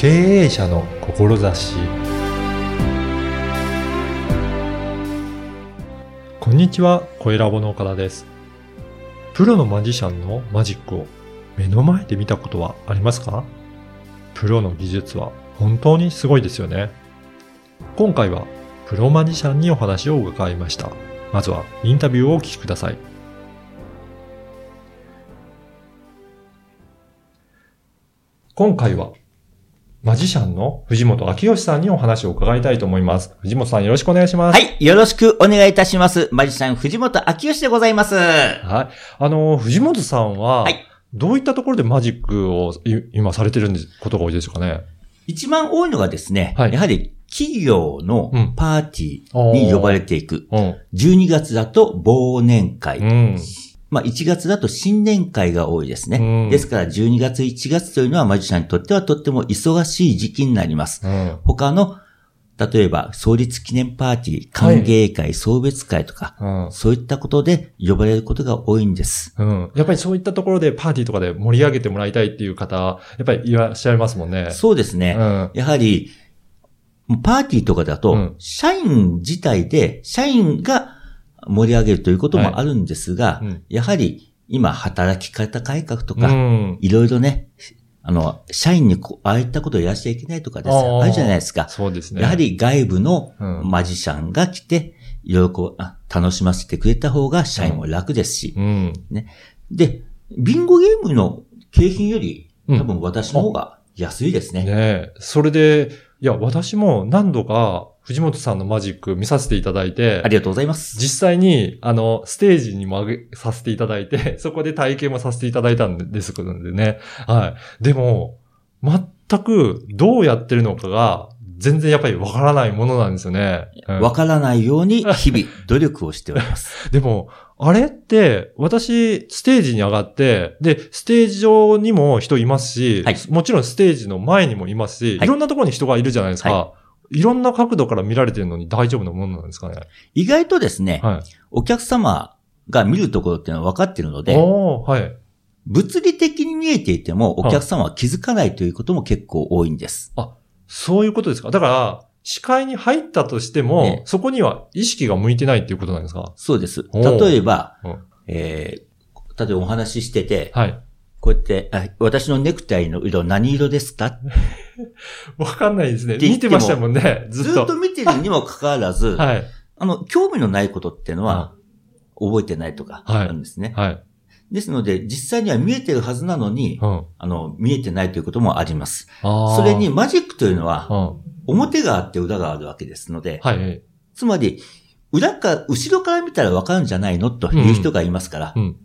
経営者の志こんにちは、小ラボの岡田です。プロのマジシャンのマジックを目の前で見たことはありますか？プロの技術は本当にすごいですよね。今回はプロマジシャンにお話を伺いました。まずはインタビューをお聞きください。今回はマジシャンの藤本明義さんにお話を伺いたいと思います。藤本さんよろしくお願いします。はい。よろしくお願いいたします。マジシャン藤本明義でございます。はい。あの、藤本さんは、はいどういったところでマジックをい今されてるんですことが多いでしょうかね？一番多いのがですね、はいやはり企業のうんパーティーに呼ばれていく。うん。12月だと忘年会。うん。まあ1月だと新年会が多いですね。うんですから12月1月というのはマジシャンにとってはとっても忙しい時期になります。うん。他の、例えば創立記念パーティー、歓迎会、送別会とか、うん。そういったことで呼ばれることが多いんです。うん。やっぱりそういったところでパーティーとかで盛り上げてもらいたいっていう方、やっぱりいらっしゃいますもんね。そうですね。うん。やはり、パーティーとかだと、うん社員自体で、社員が盛り上げるということもあるんですが、うんやはり今働き方改革とか、うん。いろいろね、あの、社員にこうああいったことをやらしちゃいけないとかですあるじゃないですか。そうですね。やは、り外部のうんマジシャンが来て、いろいろこうあ楽しませてくれた方が社員も楽ですし、うん。で、ビンゴゲームの景品より、うん多分私の方が安いですね。ねえ。それで、いや、私も何度か藤本さんのマジック見させていただいてあ、りがとうございます。実際に、あの、ステージにも上げさせていただいて、そこで体験もさせていただいたんですけどね。はい。でも、全くどうやってるのかが、全然やっぱりわからないものなんですよね。うんわからないように日々努力をしております。でも、あれって、私、ステージに上がって、で、ステージ上にも人いますし、はいもちろんステージの前にもいますし、はいい、ろんなところに人がいるじゃないですか。、はいろんな角度から見られてるのに大丈夫なものなんですかね？意外とですね、はい。お客様が見るところっていうのは分かっているので、はい。物理的に見えていてもお客様は気づかないということも結構多いんです。そういうことですか？だから、視界に入ったとしても、ねそこには意識が向いてないっていうことなんですかそうです。例えばうん、えー、例えばお話ししてて、はい。こうやって、あ私のネクタイの色何色ですか？わかんないですね。見てましたもんね。ずっと。ずっと見てるにもかかわらず、はい。あの、興味のないことっていうのは、覚えてないとか、はいあるんですね。はい。ですので、実際には見えてるはずなのに、うん。あの、見えてないということもあります。それに、マジックというのはう、ん。表があって裏があるわけですので、はい。つまり、裏か、後ろから見たらわかるんじゃないの？という人がいますから、うん。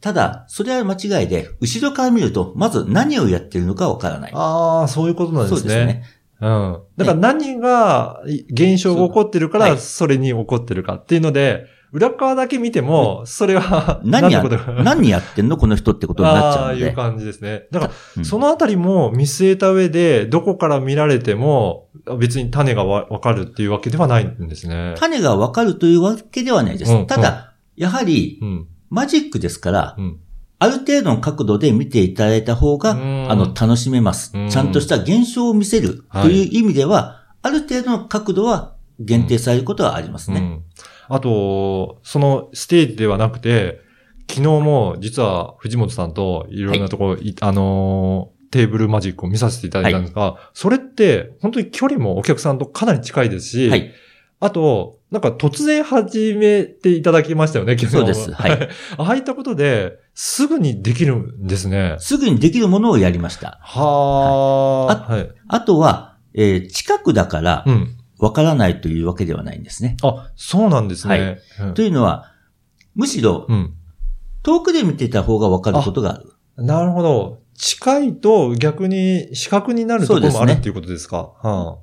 ただ、それは間違いで、後ろから見ると、まず何をやってるのかわからない。ああ、そういうことなんですね。そうですね。うん。だから何が、現象が起こってるから、はいそれに起こってるかっていうので、裏側だけ見ても、それは、何や、何やってんのこの人ってことになっちゃああいう。感じですね。だから、うんそのあたりも見据えた上で、どこから見られても、別に種がわわかるっていうわけではないんですね。種がわかるというわけではないです。うんただ、やはり、うん。マジックですから、うん。ある程度の角度で見ていただいた方が、うんあの、楽しめます。うんちゃんとした現象を見せるという意味では、ある程度の角度は限定されることはありますね。うん。あと、そのステージではなくて、昨日も実は藤本さんといろんなところ、いあのーテーブルマジックを見させていただいたんですが、それって本当に距離もお客さんとかなり近いですし、はい。あと、なんか突然始めていただきましたよね、昨日そうですはい ああいったことで、すぐにできるんですね。すぐにできるものをやりました。はあ、はい。あとは、えー近くだからう、ん。わからないというわけではないんですね。あ、そうなんですね。うんというのは、むしろ、うん。遠くで見てた方がわかることがある。なるほど。近いと逆に視覚になるところもあるっていうことですか。は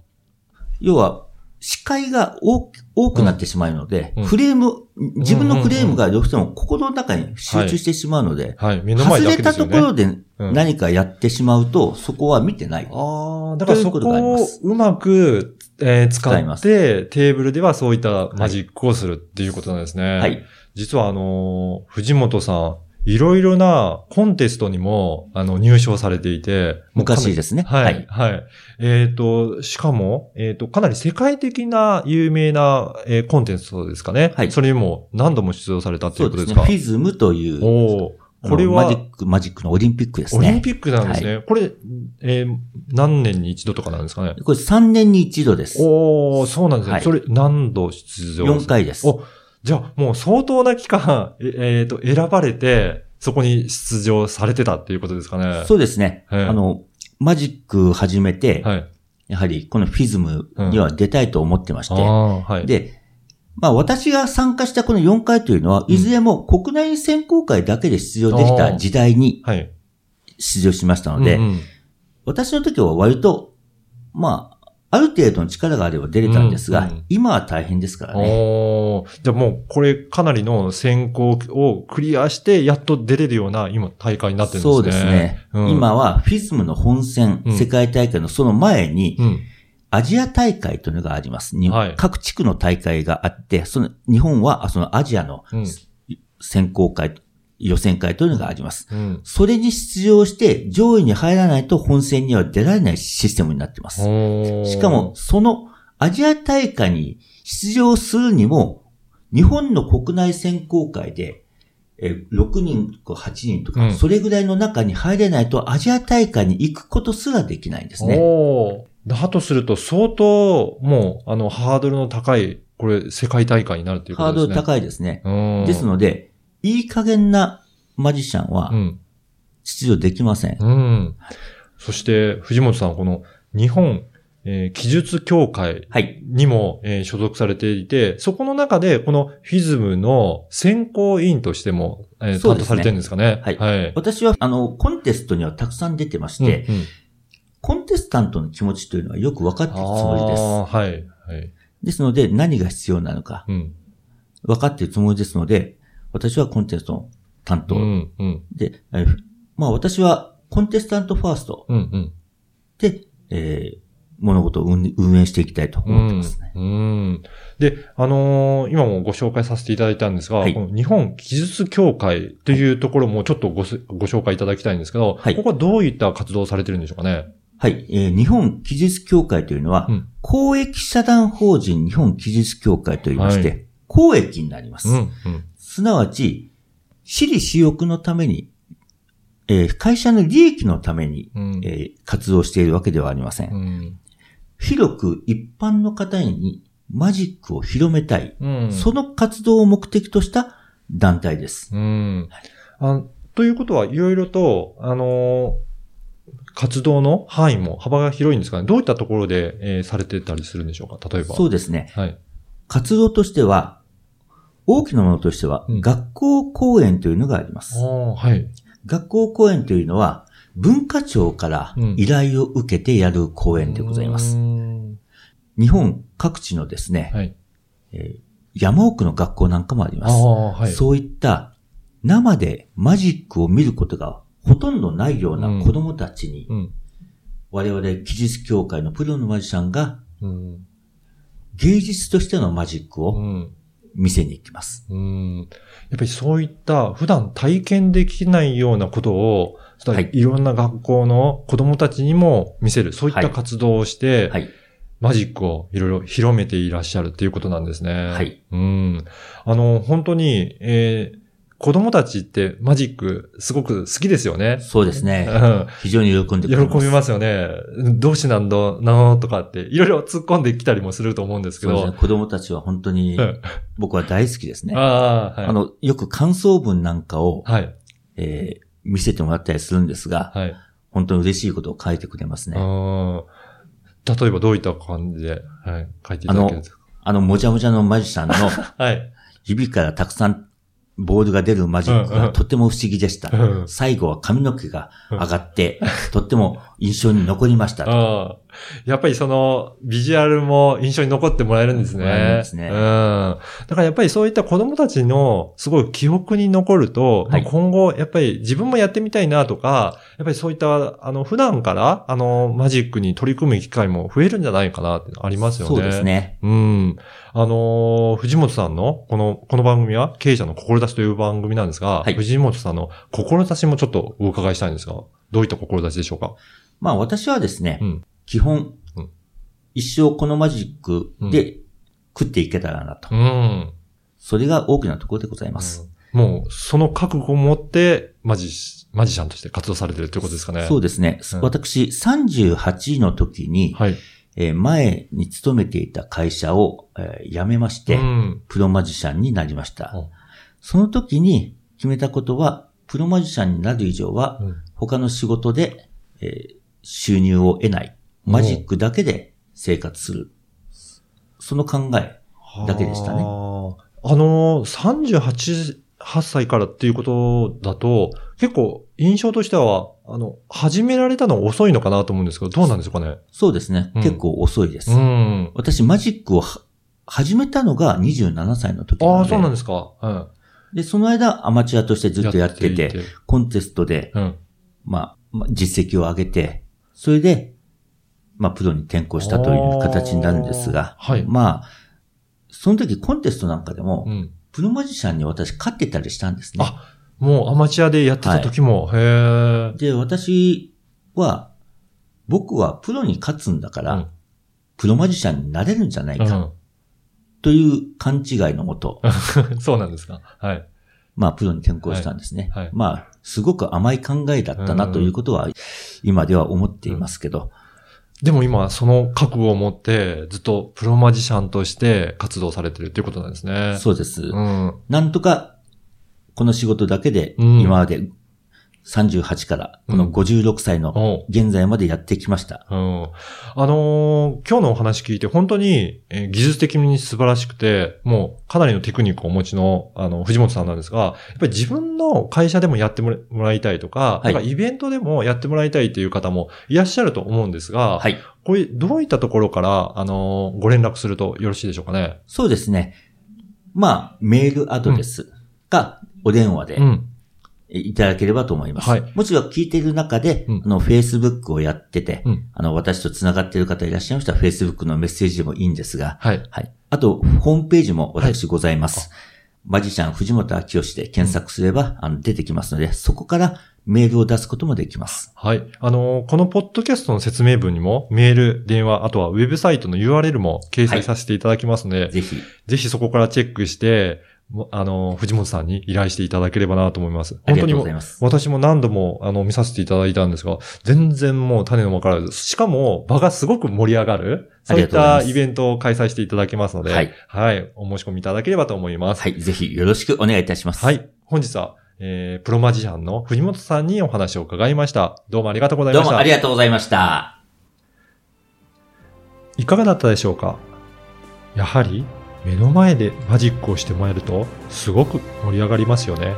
要は、視界が多多くなってしまうので、うんフレーム、自分のフレームがどうしても心の中に集中してしまうので、あ、はい。目の前外れた。ところでうん何かやってしまうと、そこは見てない。ああ、だからそこをうまく、えー使使いますって、テーブルではそういったマジックをするっていうことなんですね。はい。実はあのー藤本さん、いろいろなコンテストにも、あの、入賞されていて、昔ですね。はい、はい。えっ、と、しかも、えっ、と、かなり世界的な有名な、えーコンテストですかね。はいそれにも何度も出場されたといそううですね。ことですかフィズムという、おこれはマジック、マジックのオリンピックですね。オリンピックなんですね。これ、えー何年に一度とかなんですかね？これ3年に一度です。おおそうなんですね。はいそれ何度出場4回です。お、じゃあもう相当な期間、えっ、と、選ばれて、そこに出場されてたっていうことですかね。そうですね。はいあの、マジック始めて、はい。やはりこのフィズムには出たいと思ってまして、ああ、はい。で、まあ私が参加したこの4回というのは、いずれも国内選考会だけで出場できた時代にはい。出場しましたので、うんうん私の時は割と、まあ、ある程度の力があれば出れたんですが、うんうん今は大変ですからね。じゃあもう、これかなりの選考をクリアして、やっと出れるような、今、大会になってるんですね。そうですね。うん今はフィズムの本戦、うん世界大会のその前に、うん。アジア大会というのがあります。にはい各地区の大会があって、その日本はそのアジアのうん選考会、予選会というのがあります。うん。それに出場して上位に入らないと本戦には出られないシステムになっています。しかも、、そのアジア大会に出場するにも、日本の国内選考会で、えー6人とか8人とか、うんそれぐらいの中に入れないとアジア大会に行くことすらできないんですね。だとすると、相当、もう、あの、ハードルの高い、これ、世界大会になるっていうこハードルとですね。高いですね。いですので、いい加減なマジシャンはうん。出場できません。うん。そして、藤本さん、この、日本、えー技術協会はい。にも、えー所属されていて、そこの中で、このフィズムの選考委員としても、えー担当されてるんですかね？はいはい。私は、あの、コンテストにはたくさん出てまして、うんうんコンテスタントの気持ちというのはよく分かっているつもりです。はい。はい。ですので、何が必要なのか、うん。分かっているつもりですので、私はコンテストの担当。うん。うん。で、えーまあ私はコンテスタントファーストうん。うん。で、えー物事を運運営していきたいと思ってますね。うん。うんで、あのー今もご紹介させていただいたんですが、はいこの日本技術協会というところもちょっとご,、ご紹介いただきたいんですけど、はいここはどういった活動をされてるんでしょうかね？はい、えー日本技術協会というのは、うん公益社団法人日本技術協会といいまして、は公益になります。うん。うん。すなわち、私利私欲のために、えー会社の利益のために、うん。えー活動しているわけではありません。うん。広く一般の方にマジックを広めたい。うん。その活動を目的とした団体です。うん。あということは、いろいろと、あのー活動の範囲も幅が広いんですかね。どういったところで、えーされてたりするんでしょうか例えば。そうですね。はい。活動としては、大きなものとしては、うん学校講演というのがあります。はい。学校講演というのは、文化庁からうん依頼を受けてやる講演でございます。うーん日本各地のですね、はい。えー山奥の学校なんかもあります。はい。そういった生でマジックを見ることがほとんどないような子供たちに、うん。我々技術協会のプロのマジシャンがうん。芸術としてのマジックをうん。見せに行きます。うん。やっぱりそういった普段体験できないようなことを、はいいろんな学校の子供たちにも見せる、そういった活動をして、はい。マジックをいろいろ広めていらっしゃるっていうことなんですね。はい。うん。あの、本当に、えー子供たちってマジックすごく好きですよね。そうですね。うん非常に喜んでく喜れます。びますよね。どうしてなんだなとかって、いろいろ突っ込んできたりもすると思うんですけど。そうですね。子供たちは本当にうん僕は大好きですね。ああ、はい。あの、よく感想文なんかを、はい。えー見せてもらったりするんですが、はい。本当に嬉しいことを書いてくれますね。例えばどういった感じで、はい、書いていただけるんですか？あの、もじゃもじゃのマジシャンの はい。指からたくさんボールが出るマジックがとっても不思議でした。うん。最後は髪の毛が上がって、とっても印象に残りましたと。うん。やっぱりその、ビジュアルも印象に残ってもらえるんですね。ですねうん。だからやっぱりそういった子供たちのすごい記憶に残ると、はいまあ今後、やっぱり自分もやってみたいなとか、やっぱりそういった、あの、普段から、あの、マジックに取り組む機会も増えるんじゃないかなってありますよね。そうです。ね。うん。あのー藤本さんの、この、この番組は、経営者の志という番組なんですが、はい藤本さんの志もちょっとお伺いしたいんですが、どういった志でしょうか？まあ私はですね、うん基本、うん一生このマジックで食っていけたらなと。うん。それが大きなところでございます。もう、その覚悟を持って、マジ、マジシャンとして活動されてるということですかね？そうですね。うん私、38の時に、はい。えー前に勤めていた会社を、えー辞めまして、うん。プロマジシャンになりましたお。その時に決めたことは、プロマジシャンになる以上は、うん他の仕事で、えー収入を得ない。マジックだけで生活する。その考え。だけでしたねはあ。あのー、38、8歳からっていうことだと、結構印象としては、あの、始められたの遅いのかなと思うんですけど、どうなんですかね？そうですね。うん結構遅いです。うん。私、マジックをは始めたのが27歳の時なので。ああ、そうなんですか。うん。で、その間、アマチュアとしてずっとやってて、いコンテストで、うん。まあ、まあ実績を上げて、それで、まあ、プロに転向したという形になるんですが、はいまあ、その時コンテストなんかでも、うん。プロマジシャンに私勝ってたりしたんですね。あもうアマチュアでやってた時も、へえ。で、私は、僕はプロに勝つんだから、うんプロマジシャンになれるんじゃないか、うという勘違いのもと、ん。そうなんですか。はい。まあ、プロに転向したんですね。はいはいまあ、すごく甘い考えだったなということは、今では思っていますけど、でも今、その覚悟を持って、ずっとプロマジシャンとして活動されてるっていうことなんですね。そうです。うん。なんとか、この仕事だけで、うん今まで38から、この56歳の現在までやってきました。うん。あのー今日のお話聞いて本当に、えー技術的に素晴らしくて、もうかなりのテクニックをお持ちの、あの、藤本さんなんですが、やっぱり自分の会社でもやってもらいたいとか、はいなんかイベントでもやってもらいたいっていう方もいらっしゃると思うんですが、はい。こういう、どういったところから、あのーご連絡するとよろしいでしょうかね？そうですね。まあ、メールアドレスか、お電話でうん。いただければと思います。はいもちろん聞いている中で、うんあの、Facebook をやってて、うんあの、私と繋がっている方いらっしゃいましたら、Facebook のメッセージでもいいんですが、はい。はい。あと、ホームページも私ございます。マジシャン藤本明義で検索すれば、あの、出てきますので、そこからメールを出すこともできます。はい。あのーこのポッドキャストの説明文にも、メール、電話、あとはウェブサイトの URL も掲載させていただきますので、ぜひ、ぜひそこからチェックして、もあの、藤本さんに依頼していただければなと思います。本当にもとうございます。私も何度も、あの、見させていただいたんですが、全然もう種のわからず、しかも場がすごく盛り上がる、そういったイベントを開催していただけますので、はい。はい。お申し込みいただければと思います。はい。ぜひ、よろしくお願いいたします。はい。本日は、えー、プロマジシャンの藤本さんにお話を伺いました。どうもありがとうございました。どうもありがとうございました。いかがだったでしょうか？やはり目の前でマジックをしてもらえるとすごく盛り上がりますよね。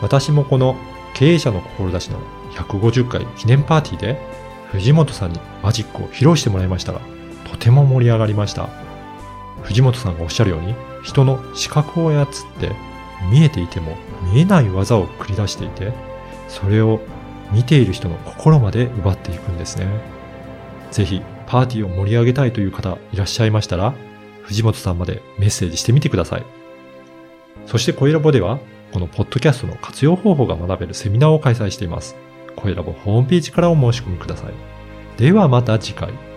私もこの経営者の志の150回記念パーティーで藤本さんにマジックを披露してもらいましたがとても盛り上がりました。藤本さんがおっしゃるように人の視覚を操って見えていても見えない技を繰り出していてそれを見ている人の心まで奪っていくんですね。ぜひパーティーを盛り上げたいという方いらっしゃいましたら、藤本さんまでメッセージしてみてください。そして声ラボでは、このポッドキャストの活用方法が学べるセミナーを開催しています。声ラボホームページからお申し込みください。ではまた次回。